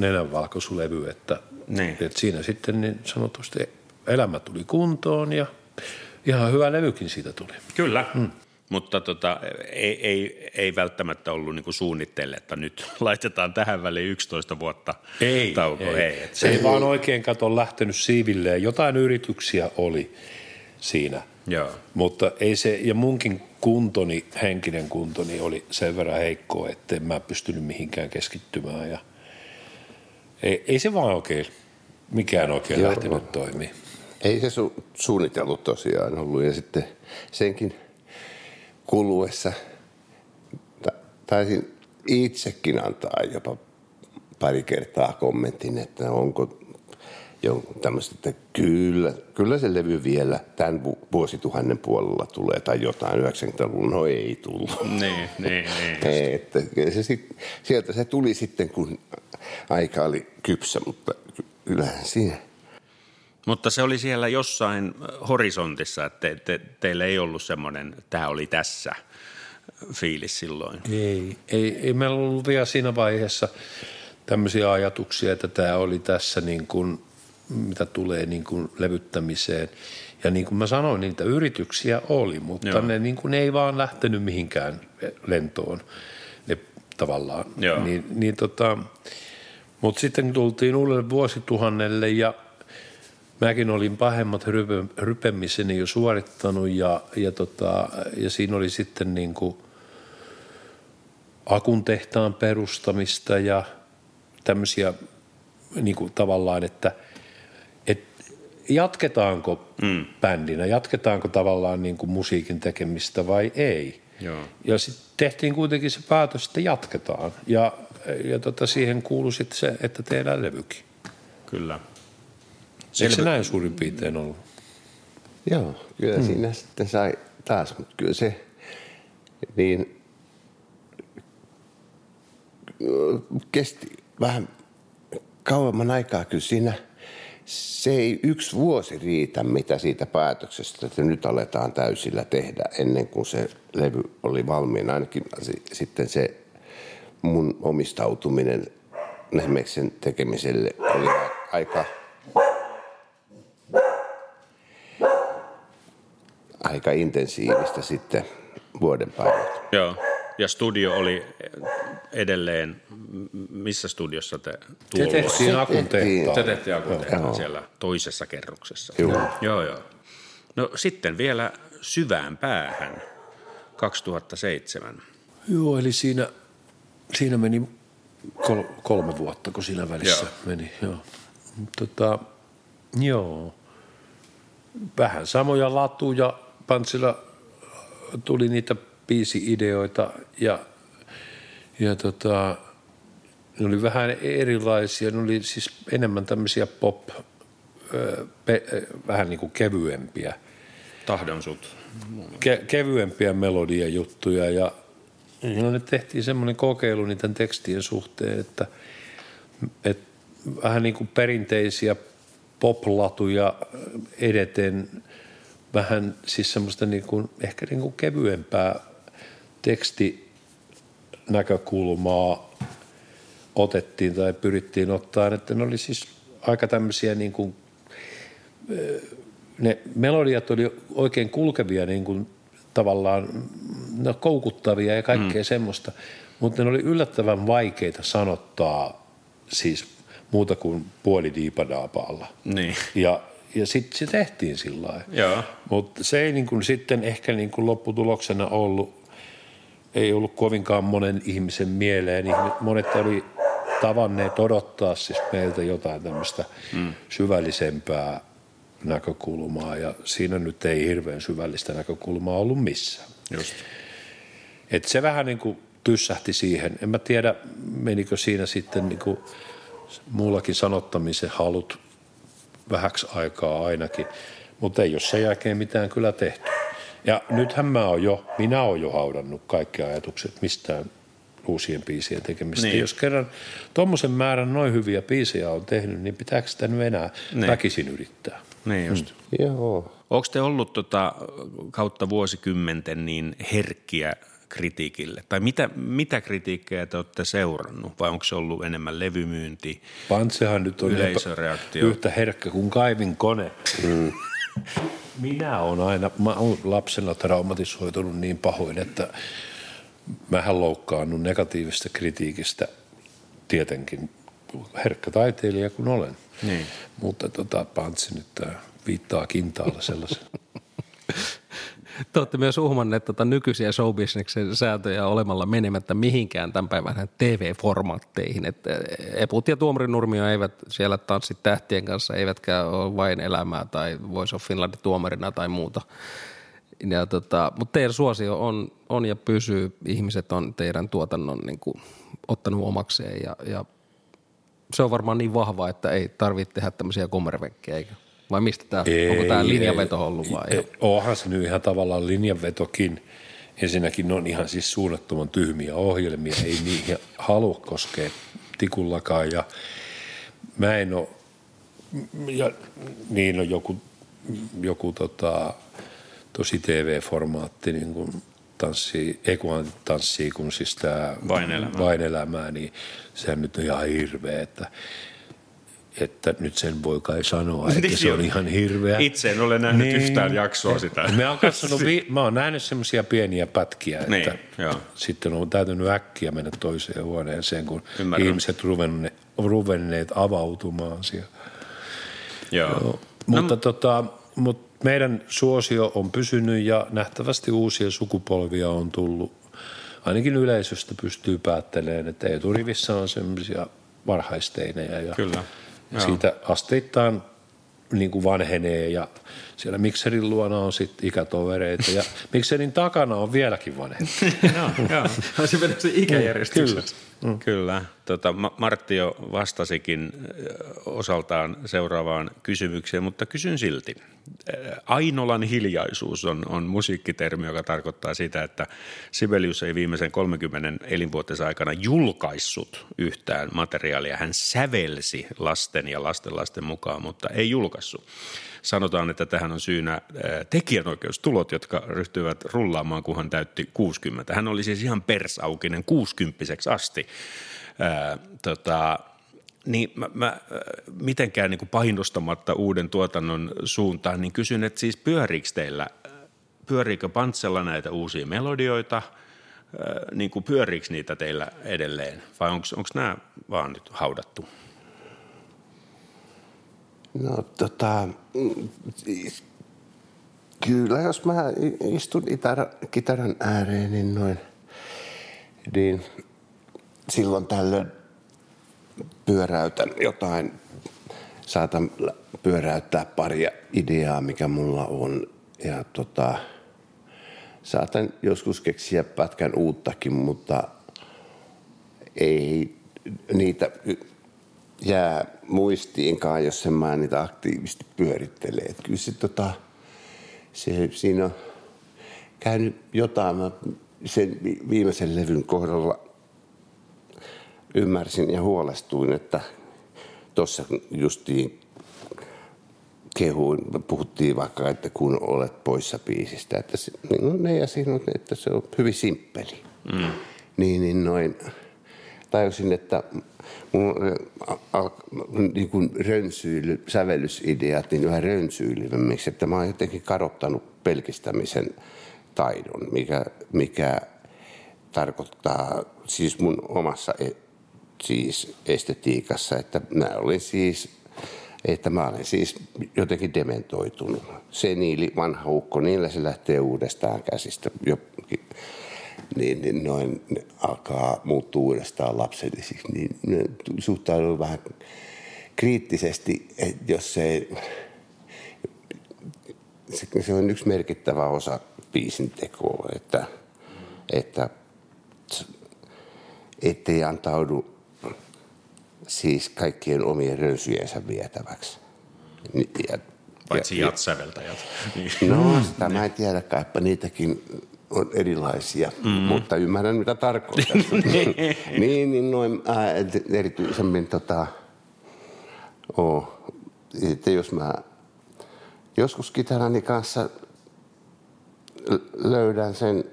nenänvalkoisulevy, että, Niin. että siinä sitten niin sanotusti elämä tuli kuntoon ja ihan hyvä levykin siitä tuli. Kyllä. Mm. Mutta tota, ei, ei, ei välttämättä ollut niinku suunnitteille, että nyt laitetaan tähän väliin 11 vuotta tauko. ei, ei. se ei vaan oikein kato lähtenyt siivilleen. Jotain yrityksiä oli siinä, Joo. mutta ei se, ja munkin kuntoni, henkinen kuntoni oli sen verran heikko, että en mä pystynyt mihinkään keskittymään ja ei, ei se vaan oikein, mikään oikein Joo. lähtenyt toimii. Ei se su- suunniteltu tosiaan ollut ja sitten senkin kuluessa ta- taisin itsekin antaa jopa pari kertaa kommentin, että onko jonkun tämmöistä, että kyllä, kyllä se levy vielä tämän vu- vuosituhannen puolella tulee tai jotain 90-luvun, no ei tullut. Niin, niin, niin. Että se sit, sieltä se tuli sitten, kun aika oli kypsä, mutta ky- kyllähän siinä – Mutta se oli siellä jossain horisontissa, että te, te, teillä ei ollut semmoinen, tämä oli tässä fiilis silloin. Ei, ei, ei meillä ollut vielä siinä vaiheessa tämmöisiä ajatuksia, että tämä oli tässä niin kuin, mitä tulee niin kuin levyttämiseen. Ja niin kuin mä sanoin, niitä yrityksiä oli, mutta Joo. ne, niin kuin, ne ei vaan lähtenyt mihinkään lentoon ne tavallaan. Joo. Niin, niin tota, mutta sitten tultiin uudelle vuosituhannelle ja mäkin olin pahemmat rype, rypemiseni jo suorittanut ja, ja, tota, ja siinä oli sitten niin kuin akun tehtaan perustamista ja tämmöisiä niin kuin tavallaan, että jatketaanko mm. bändinä, jatketaanko tavallaan niin kuin musiikin tekemistä vai ei. Joo. Ja sitten tehtiin kuitenkin se päätös, että jatketaan. Ja, ja tota, siihen kuului sitten se, että tehdään levykin. Kyllä. Eikö se näin suurin piirtein ollut? Joo, kyllä hmm. siinä sitten sai taas, mutta kyllä se niin kesti vähän kauemman aikaa kyllä siinä se ei yksi vuosi riitä, mitä siitä päätöksestä, että nyt aletaan täysillä tehdä ennen kuin se levy oli valmiina. Ainakin si- sitten se mun omistautuminen Nehmeksen tekemiselle oli aika, aika aika intensiivistä sitten vuoden päivät. Joo. Ja studio oli edelleen, missä studiossa te Se tehtiin Akun. Se tehtiin Akun siellä toisessa kerroksessa. Joo. Joo, joo. No sitten vielä syvään päähän, 2007. Joo, eli siinä, siinä meni kol, kolme vuotta, kun siinä välissä Joo. meni. Joo. Tota, joo. Vähän samoja latuja. Pantsilla tuli niitä biisi-ideoita ja, ja tota, ne oli vähän erilaisia. Ne oli siis enemmän tämmöisiä pop, pe, vähän niin kuin kevyempiä Tahdon sut. ke- kevyempiä melodiajuttuja ja no, ne tehtiin semmoinen kokeilu niiden tekstien suhteen, että, että vähän niin kuin perinteisiä poplatuja edeten vähän siis semmoista niin kuin, ehkä niin kuin kevyempää tekstinäkökulmaa otettiin tai pyrittiin ottaa, että ne oli siis aika tämmöisiä niin kuin ne melodiat oli oikein kulkevia niin kuin tavallaan no, koukuttavia ja kaikkea mm. semmoista, mutta ne oli yllättävän vaikeita sanottaa siis muuta kuin puoli diipadaapalla. Niin. Ja, ja sitten se tehtiin sillä lailla. Mutta se ei niin kuin sitten ehkä niin kuin lopputuloksena ollut, ei ollut kovinkaan monen ihmisen mieleen. Monet oli tavanneet odottaa siis meiltä jotain tämmöistä mm. syvällisempää näkökulmaa ja siinä nyt ei hirveän syvällistä näkökulmaa ollut missään. Just. Et se vähän niin kuin tyssähti siihen. En mä tiedä, menikö siinä sitten niin kuin muullakin sanottamisen halut vähäksi aikaa ainakin, mutta ei ole sen jälkeen mitään kyllä tehty. Ja nythän mä oon jo, minä oon jo haudannut kaikki ajatukset mistään uusien biisien tekemistä. Niin. Jos kerran tuommoisen määrän noin hyviä biisejä on tehnyt, niin pitääkö sitä nyt enää Niin. niin. väkisin yrittää? Niin just. Mm. Joo. Onko te ollut tota, kautta vuosikymmenten niin herkkiä kritiikille? Tai mitä, mitä kritiikkejä te olette seurannut? Vai onko se ollut enemmän levymyynti? Pantsehan nyt on Yleisöreaktio. yhtä herkkä kuin kaivin kone. Mm. Minä olen aina, mä olen lapsena traumatisoitunut niin pahoin, että mähän loukkaannut negatiivista kritiikistä tietenkin herkkä taiteilija kun olen. Niin. Mutta tota, Pantsi nyt viittaa kintaalla sellaisen. Te olette myös uhmanneet tota nykyisiä showbisneksen sääntöjä olemalla menemättä mihinkään tämän päivän TV-formaatteihin. Että Eput ja Tuomarin Nurmio eivät siellä tanssi tähtien kanssa, eivätkä ole vain elämää tai Voice of Finland tuomarina tai muuta. Ja tota, mutta teidän suosio on, on ja pysyy. Ihmiset on teidän tuotannon niin kuin, ottanut omakseen ja, ja se on varmaan niin vahva, että ei tarvitse tehdä tämmöisiä kommervenkkejä, eikö? Vai mistä tämä, onko tämä linjaveto ollut vai? Ei, onhan se nyt ihan tavallaan linjanvetokin. Ensinnäkin ne on ihan siis suunnattoman tyhmiä ohjelmia, ei niihin halua koskea tikullakaan. Ja mä en ole, ja niin on joku, joku tota, tosi TV-formaatti, niin kuin tanssii, ei kun tanssii, kun siis tämä Vain elämää. vain elämää, niin sehän nyt on ihan hirveä, että, että nyt sen voi kai sanoa, että Niin se on on. ihan hirveä. Itse en ole nähnyt yhtään jaksoa sitä. Mä oon, katsonut, vi- mä oon nähnyt semmoisia pieniä pätkiä, että Niin, joo. sitten on täytynyt äkkiä mennä toiseen huoneeseen, kun Ymmärrän. ihmiset ruvenne, ruvenneet avautumaan siellä. Joo. No, mutta, tota, mutta meidän suosio on pysynyt ja nähtävästi uusia sukupolvia on tullut. Ainakin yleisöstä pystyy päättelemään, että eturivissä on semmoisia varhaisteinejä ja Kyllä, joo. siitä asteittain niin kuin vanhenee ja siellä mikserin luona on sitten ikätovereita ja mikserin takana on vieläkin vanhempi. joo, joo. Se menee se ikäjärjestyksessä. Mm. Kyllä. Tota, Ma- Martti jo vastasikin osaltaan seuraavaan kysymykseen, mutta kysyn silti. Ainolan hiljaisuus on, on musiikkitermi, joka tarkoittaa sitä, että Sibelius ei viimeisen 30 elinvuotensa aikana julkaissut yhtään materiaalia. Hän sävelsi lasten ja lastenlasten mukaan, mutta ei julkaissut. Sanotaan, että tähän on syynä ö, tekijänoikeustulot, jotka ryhtyivät rullaamaan, kun hän täytti 60. Hän oli siis ihan persaukinen 60 asti. Ää, tota, niin mä, mä äh, mitenkään niin kuin painostamatta uuden tuotannon suuntaan, niin kysyn, että siis pyöriikö teillä, pyöriikö Pantsella näitä uusia melodioita, niin kuin pyöriikö niitä teillä edelleen vai onko nämä vaan nyt haudattu? No tota, kyllä jos mä istun itara, kitaran ääreen, niin noin, niin silloin tällöin pyöräytän jotain, saatan pyöräyttää paria ideaa, mikä mulla on. Ja tota, saatan joskus keksiä pätkän uuttakin, mutta ei niitä jää muistiinkaan, jos en mä niitä aktiivisesti pyörittelee. Et kyllä se, tota, se, siinä on käynyt jotain. Mä sen viimeisen levyn kohdalla ymmärsin ja huolestuin, että tuossa justiin kehuin, puhuttiin vaikka, että kun olet poissa biisistä, että se, no ne ja siinä että se on hyvin simppeli. Mm. Niin, niin noin, tajusin, että mun al, niin kuin rönsyily, sävellysideat niin yhä rönsyilevämmiksi, että mä oon jotenkin kadottanut pelkistämisen taidon, mikä, mikä tarkoittaa siis mun omassa e, siis estetiikassa, että mä olin siis että mä olen siis jotenkin dementoitunut. Seniili, vanha ukko, niillä se lähtee uudestaan käsistä. Jokin niin, niin noin ne alkaa muuttua uudestaan lapsellisiksi, niin ne suhtaudun vähän kriittisesti, että jos se, se, se on yksi merkittävä osa biisin tekoa, että, että ettei antaudu siis kaikkien omien rönsyjensä vietäväksi. Ja, Paitsi ja, jatsäveltäjät. No, sitä mä en tiedä, kaipa niitäkin on erilaisia, mm. mutta ymmärrän mitä tarkoitat. niin, niin noin ää, erityisemmin tota, oh, että jos mä joskus kitarani kanssa löydän sen,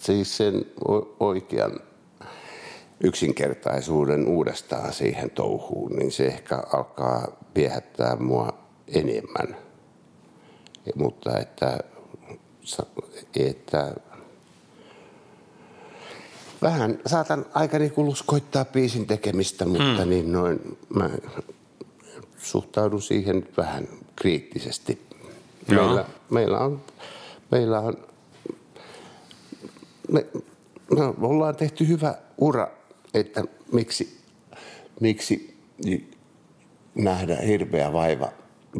siis sen oikean yksinkertaisuuden uudestaan siihen touhuun, niin se ehkä alkaa viehättää mua enemmän. Mutta että että vähän saatan aikani kulus koittaa biisin tekemistä, mutta mm. niin noin mä suhtaudun siihen vähän kriittisesti. Meillä, meillä on, meillä on me, me ollaan tehty hyvä ura, että miksi, miksi nähdä hirveä vaiva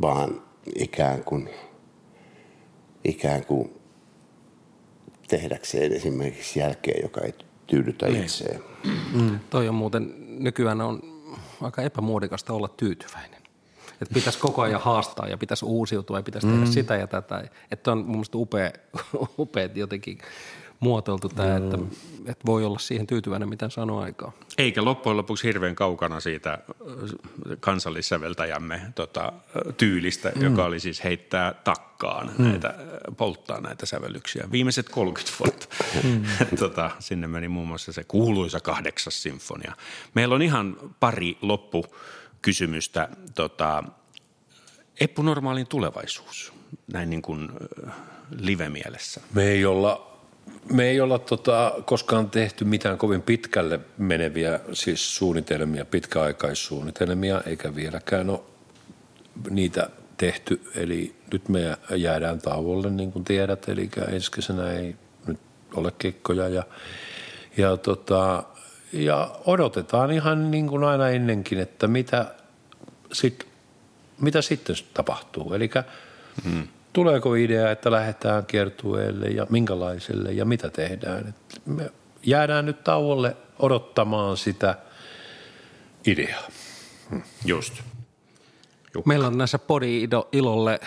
vaan ikään kuin – ikään kuin tehdäkseen esimerkiksi jälkeen, joka ei tyydytä niin. itseään. Mm. Toi on muuten, nykyään on aika epämuodikasta olla tyytyväinen. Että pitäisi koko ajan haastaa ja pitäisi uusiutua ja pitäisi mm. tehdä sitä ja tätä. Että on mun mielestä upea, upea jotenkin muotoiltu tämä, mm. että, että voi olla siihen tyytyväinen, mitä sanoo aikaa. Eikä loppujen lopuksi hirveän kaukana siitä kansallissäveltäjämme tota, tyylistä, mm. joka oli siis heittää takkaan mm. näitä, polttaa näitä sävellyksiä. Viimeiset 30 vuotta. Mm. tota, sinne meni muun muassa se kuuluisa kahdeksas sinfonia. Meillä on ihan pari loppukysymystä. Tota, Eppu-normaalin tulevaisuus, näin niin kuin live-mielessä. Me ei olla me ei olla tota, koskaan tehty mitään kovin pitkälle meneviä siis suunnitelmia, pitkäaikaissuunnitelmia, eikä vieläkään ole niitä tehty. Eli nyt me jäädään tauolle, niin kuin tiedät, eli ensi kesänä ei nyt ole kekkoja ja, ja, tota, ja odotetaan ihan niin kuin aina ennenkin, että mitä, sit, mitä sitten tapahtuu. Eli hmm tuleeko idea, että lähdetään kiertueelle ja minkälaiselle ja mitä tehdään. Et me jäädään nyt tauolle odottamaan sitä ideaa. Just. Jukka. Meillä on näissä podi-ilolle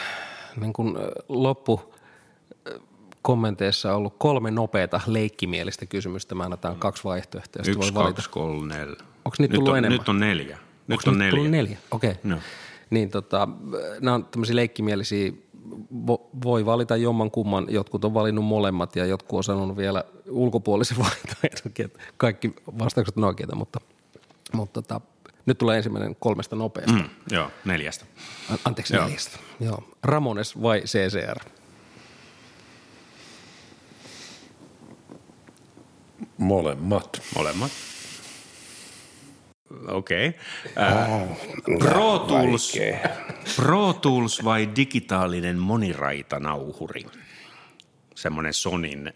niin kuin loppu kommenteissa ollut kolme nopeata leikkimielistä kysymystä. Mä annetaan kaksi vaihtoehtoa. Yksi, voi valita. kaksi, kolme, neljä. Onko niitä tullut on, enemmän? Nyt on neljä. Nyt Onko on neljä. neljä? Okei. Okay. No. Niin tota, nämä on tämmöisiä leikkimielisiä voi valita jomman kumman. Jotkut on valinnut molemmat ja jotkut on sanonut vielä ulkopuolisen vaihtoehdonkin. Kaikki vastaukset on oikeita, mutta, mutta tota, nyt tulee ensimmäinen kolmesta nopeasta. Mm, joo, neljästä. Anteeksi, joo. neljästä. Joo. Ramones vai CCR? Molemmat. Molemmat. Okei. Okay. Pro, Tools, Pro Tools vai digitaalinen moniraitanauhuri? Semmoinen Sonin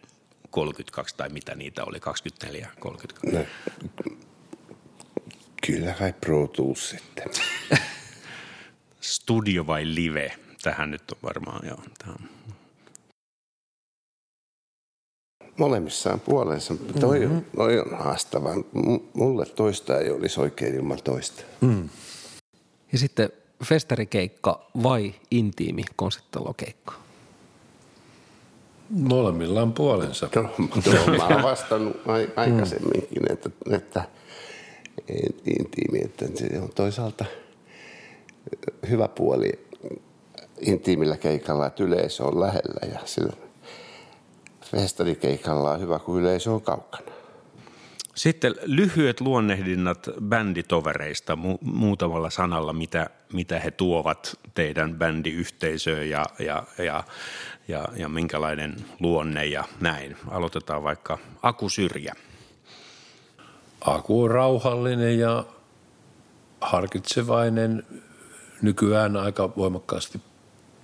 32 tai mitä niitä oli, 24, 32. No, kyllä kai Pro Tools sitten. Studio vai live? Tähän nyt on varmaan, joo. Tämä on molemmissa on puolensa. Toi, mm-hmm. toi on haastava. Mulle toista ei olisi oikein ilman toista. Mm. Ja sitten festarikeikka vai intiimi konserttalokeikka? Molemmilla on puolensa. No, no, mä oon vastannut aikaisemminkin, mm. että, että intiimi, että se on toisaalta hyvä puoli intiimillä keikalla, että yleisö on lähellä ja sillä festarikeikalla on hyvä, kun yleisö on kaukana. Sitten lyhyet luonnehdinnat bänditovereista mu- muutamalla sanalla, mitä, mitä he tuovat teidän bändiyhteisöön ja, ja, ja, ja, ja minkälainen luonne ja näin. Aloitetaan vaikka Aku Syrjä. Aku on rauhallinen ja harkitsevainen, nykyään aika voimakkaasti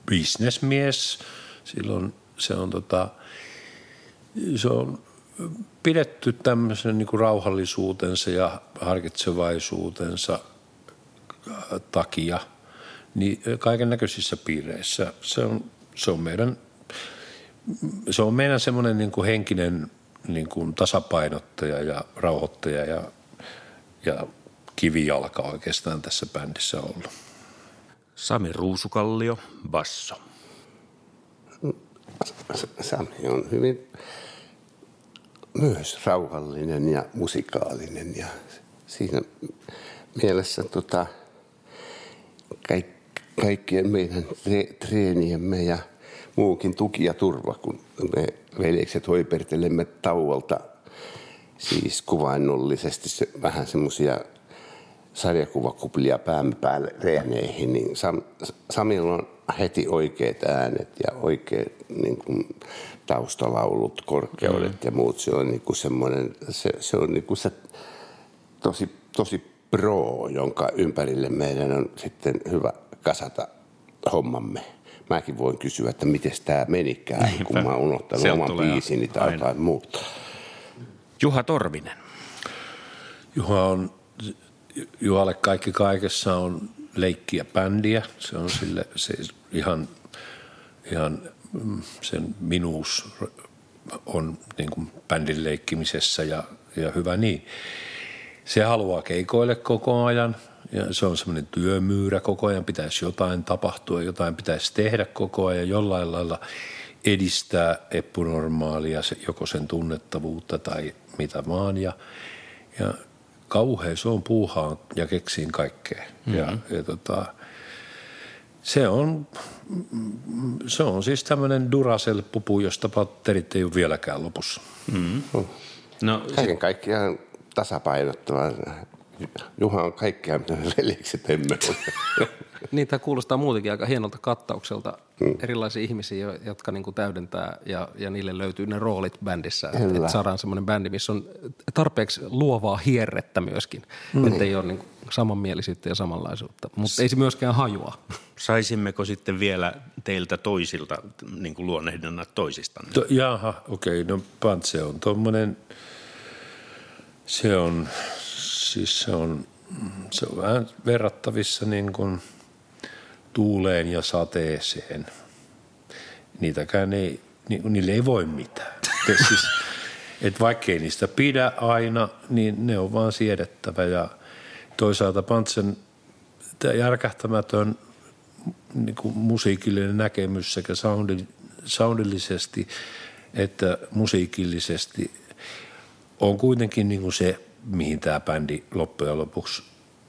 bisnesmies. Silloin se on tota, se on pidetty tämmöisen niin kuin rauhallisuutensa ja harkitsevaisuutensa äh, takia niin kaiken näköisissä piireissä. Se on, se on meidän, se on meidän semmoinen niin kuin henkinen niin kuin tasapainottaja ja rauhoittaja ja, ja kivijalka oikeastaan tässä bändissä ollut. Sami Ruusukallio, basso. Sami on hyvin myös rauhallinen ja musikaalinen. Ja siinä mielessä tota, kaik, kaikkien meidän treeniemme ja muukin tuki ja turva, kun me veljekset hoipertelemme tauolta siis kuvainnollisesti se, vähän semmoisia sarjakuvakuplia päämme päälle reeneihin, niin Sam, Samilla on heti oikeat äänet ja oikeat niin kuin, taustalaulut, korkeudet mm. ja muut. Se on, niin kuin semmoinen, se, se on niin kuin se tosi, tosi pro, jonka ympärille meidän on sitten hyvä kasata hommamme. Mäkin voin kysyä, että miten tämä menikään, Niinpä. kun mä oon unohtanut oman biisini tai aina. jotain muuta. Juha Torvinen. Juha on, Juhalle kaikki kaikessa on leikkiä bändiä. Se on sille se ihan, ihan sen minuus on niin kuin bändin leikkimisessä ja, ja hyvä niin. Se haluaa keikoille koko ajan ja se on semmoinen työmyyrä koko ajan. Pitäisi jotain tapahtua, jotain pitäisi tehdä koko ajan jollain lailla edistää epunormaalia, joko sen tunnettavuutta tai mitä vaan. Ja, ja kauhean se on puuhaa ja keksiin kaikkea. Mm-hmm. Ja, ja tota, se on, se on siis tämmöinen Duracell-pupu, josta patterit ei ole vieläkään lopussa. Mm. No, Kaiken kaikkiaan tasapainottava. Juha on kaikkea, mitä me veljekset emme ole. niin, tämä kuulostaa muutenkin aika hienolta kattaukselta. Mm. Erilaisia ihmisiä, jotka niinku täydentää ja, ja niille löytyy ne roolit bändissä. Että saadaan semmoinen bändi, missä on tarpeeksi luovaa hierrettä myöskin. Mm. Että ei ole niinku samanmielisyyttä ja samanlaisuutta, mutta ei se myöskään hajua. Saisimmeko sitten vielä teiltä toisilta niin kuin luonnehdinnat toisistanne? To, jaha, okei, okay, no Pantse on tuommoinen, se on, siis se on, se on vähän verrattavissa niin kuin tuuleen ja sateeseen. Niitäkään ei, ni, niille ei voi mitään. siis, et vaikkei niistä pidä aina, niin ne on vaan siedettävä ja – toisaalta Pantsen tämä järkähtämätön niin kuin musiikillinen näkemys sekä soundi, soundillisesti että musiikillisesti on kuitenkin niin kuin se, mihin tämä bändi loppujen lopuksi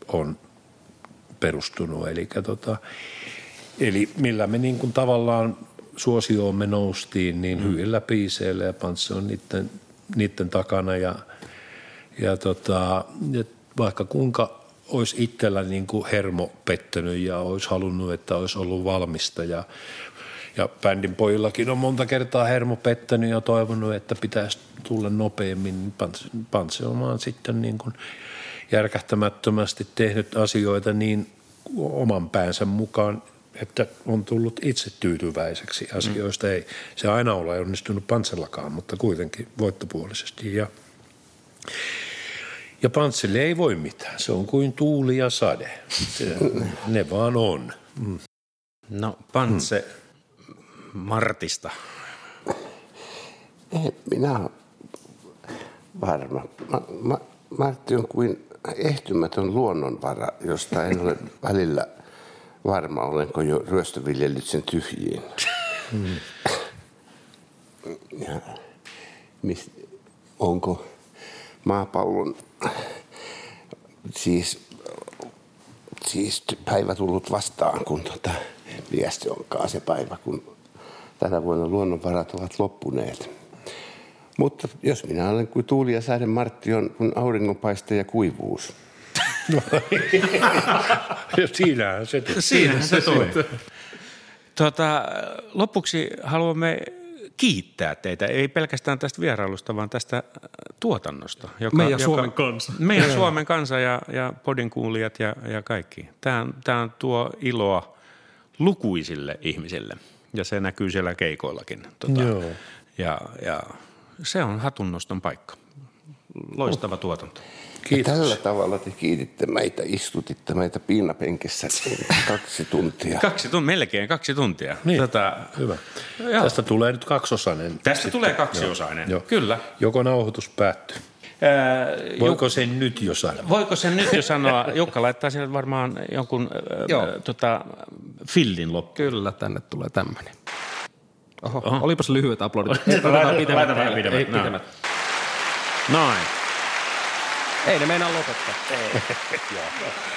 on perustunut. Eli, tota, eli millä me niin kuin tavallaan suosioomme noustiin, niin mm. hyvillä biiseillä ja Pantse on niiden, niiden takana ja, ja, tota, vaikka kuinka olisi itsellä niin kuin hermo pettänyt ja olisi halunnut, että olisi ollut valmista ja, Ja bändin pojillakin on monta kertaa hermo pettänyt ja toivonut, että pitäisi tulla nopeammin. On sitten niin kuin järkähtämättömästi tehnyt asioita niin oman päänsä mukaan, että on tullut itse tyytyväiseksi asioista. Mm. Ei se aina ole onnistunut Pantsellakaan, mutta kuitenkin voittopuolisesti. Ja, ja Pantselle ei voi mitään. Se on kuin tuuli ja sade. Se, ne vaan on. Mm. No Pantse hmm. Martista. Ei, minä olen varma. Ma, ma, Martti on kuin ehtymätön luonnonvara, josta en ole välillä varma, olenko jo ryöstöviljellyt sen tyhjiin. Hmm. Ja, mis, onko maapallon siis, siis päivä tullut vastaan, kun tota, viesti onkaan se päivä, kun tänä vuonna luonnonvarat ovat loppuneet. Mutta jos minä olen kuin tuuli ja säiden Martti on kun auringonpaiste ja kuivuus. No, siinähän se tuli. Siinähän se tuli. Tuota, lopuksi haluamme kiittää teitä, ei pelkästään tästä vierailusta, vaan tästä tuotannosta. Joka, meidän joka, Suomen kansa. Meidän Suomen kansa ja, ja podin kuulijat ja, ja kaikki. Tämä, tämä tuo iloa lukuisille ihmisille ja se näkyy siellä keikoillakin. Tuota, Joo. Ja, ja se on hatunnoston paikka. Loistava oh. tuotanto. Kiitos. Ja tällä tavalla te kiititte meitä, istutitte meitä piinapenkessä kaksi tuntia. kaksi tuntia, melkein kaksi tuntia. Niin, Tätä, hyvä. Joo. Tästä tulee nyt kaksiosainen. Tästä sitten. tulee kaksiosainen, Joo. kyllä. Joko nauhoitus päättyy? Ää, voiko sen nyt jo sanoa? Voiko sen nyt jo sanoa? Jukka laittaa sinne varmaan jonkun äh, tota, fillin loppuun. Kyllä, tänne tulee tämmöinen. Oho, Oho. olipas lyhyet aplodit. laita, laita vähän pidemmät. Ei, pidemmät. Noin. Ei ne meinaa lopettaa. Ei.